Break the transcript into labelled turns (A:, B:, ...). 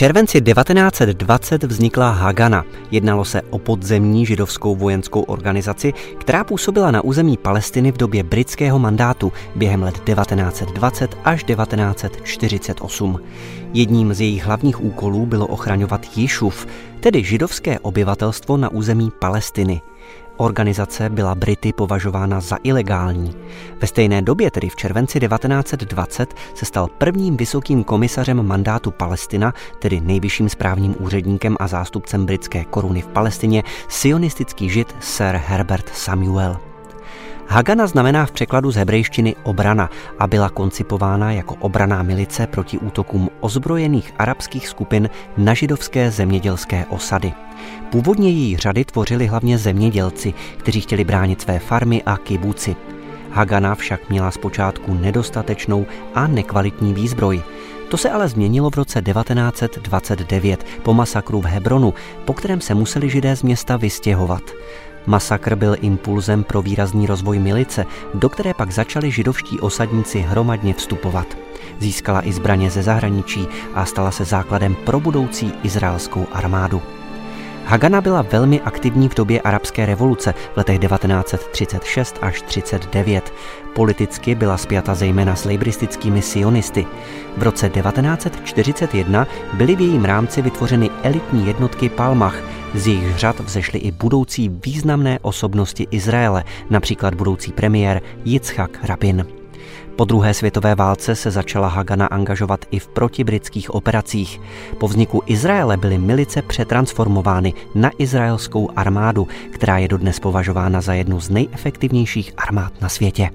A: červenci 1920 vznikla Hagana. Jednalo se o podzemní židovskou vojenskou organizaci, která působila na území Palestiny v době britského mandátu během let 1920 až 1948. Jedním z jejich hlavních úkolů bylo ochraňovat Jišuf, tedy židovské obyvatelstvo na území Palestiny. Organizace byla Brity považována za ilegální. Ve stejné době, tedy v červenci 1920, se stal prvním vysokým komisařem mandátu Palestina, tedy nejvyšším správním úředníkem a zástupcem britské koruny v Palestině, sionistický žid Sir Herbert Samuel. Hagana znamená v překladu z hebrejštiny obrana a byla koncipována jako obraná milice proti útokům ozbrojených arabských skupin na židovské zemědělské osady. Původně její řady tvořili hlavně zemědělci, kteří chtěli bránit své farmy a kibuci. Hagana však měla zpočátku nedostatečnou a nekvalitní výzbroj. To se ale změnilo v roce 1929 po masakru v Hebronu, po kterém se museli židé z města vystěhovat. Masakr byl impulzem pro výrazný rozvoj milice, do které pak začali židovští osadníci hromadně vstupovat. Získala i zbraně ze zahraničí a stala se základem pro budoucí izraelskou armádu. Hagana byla velmi aktivní v době arabské revoluce v letech 1936 až 39. Politicky byla spjata zejména s lejbristickými sionisty. V roce 1941 byly v jejím rámci vytvořeny elitní jednotky Palmach, z jejich řad vzešly i budoucí významné osobnosti Izraele, například budoucí premiér Yitzhak Rabin. Po druhé světové válce se začala Hagana angažovat i v protibritských operacích. Po vzniku Izraele byly milice přetransformovány na izraelskou armádu, která je dodnes považována za jednu z nejefektivnějších armád na světě.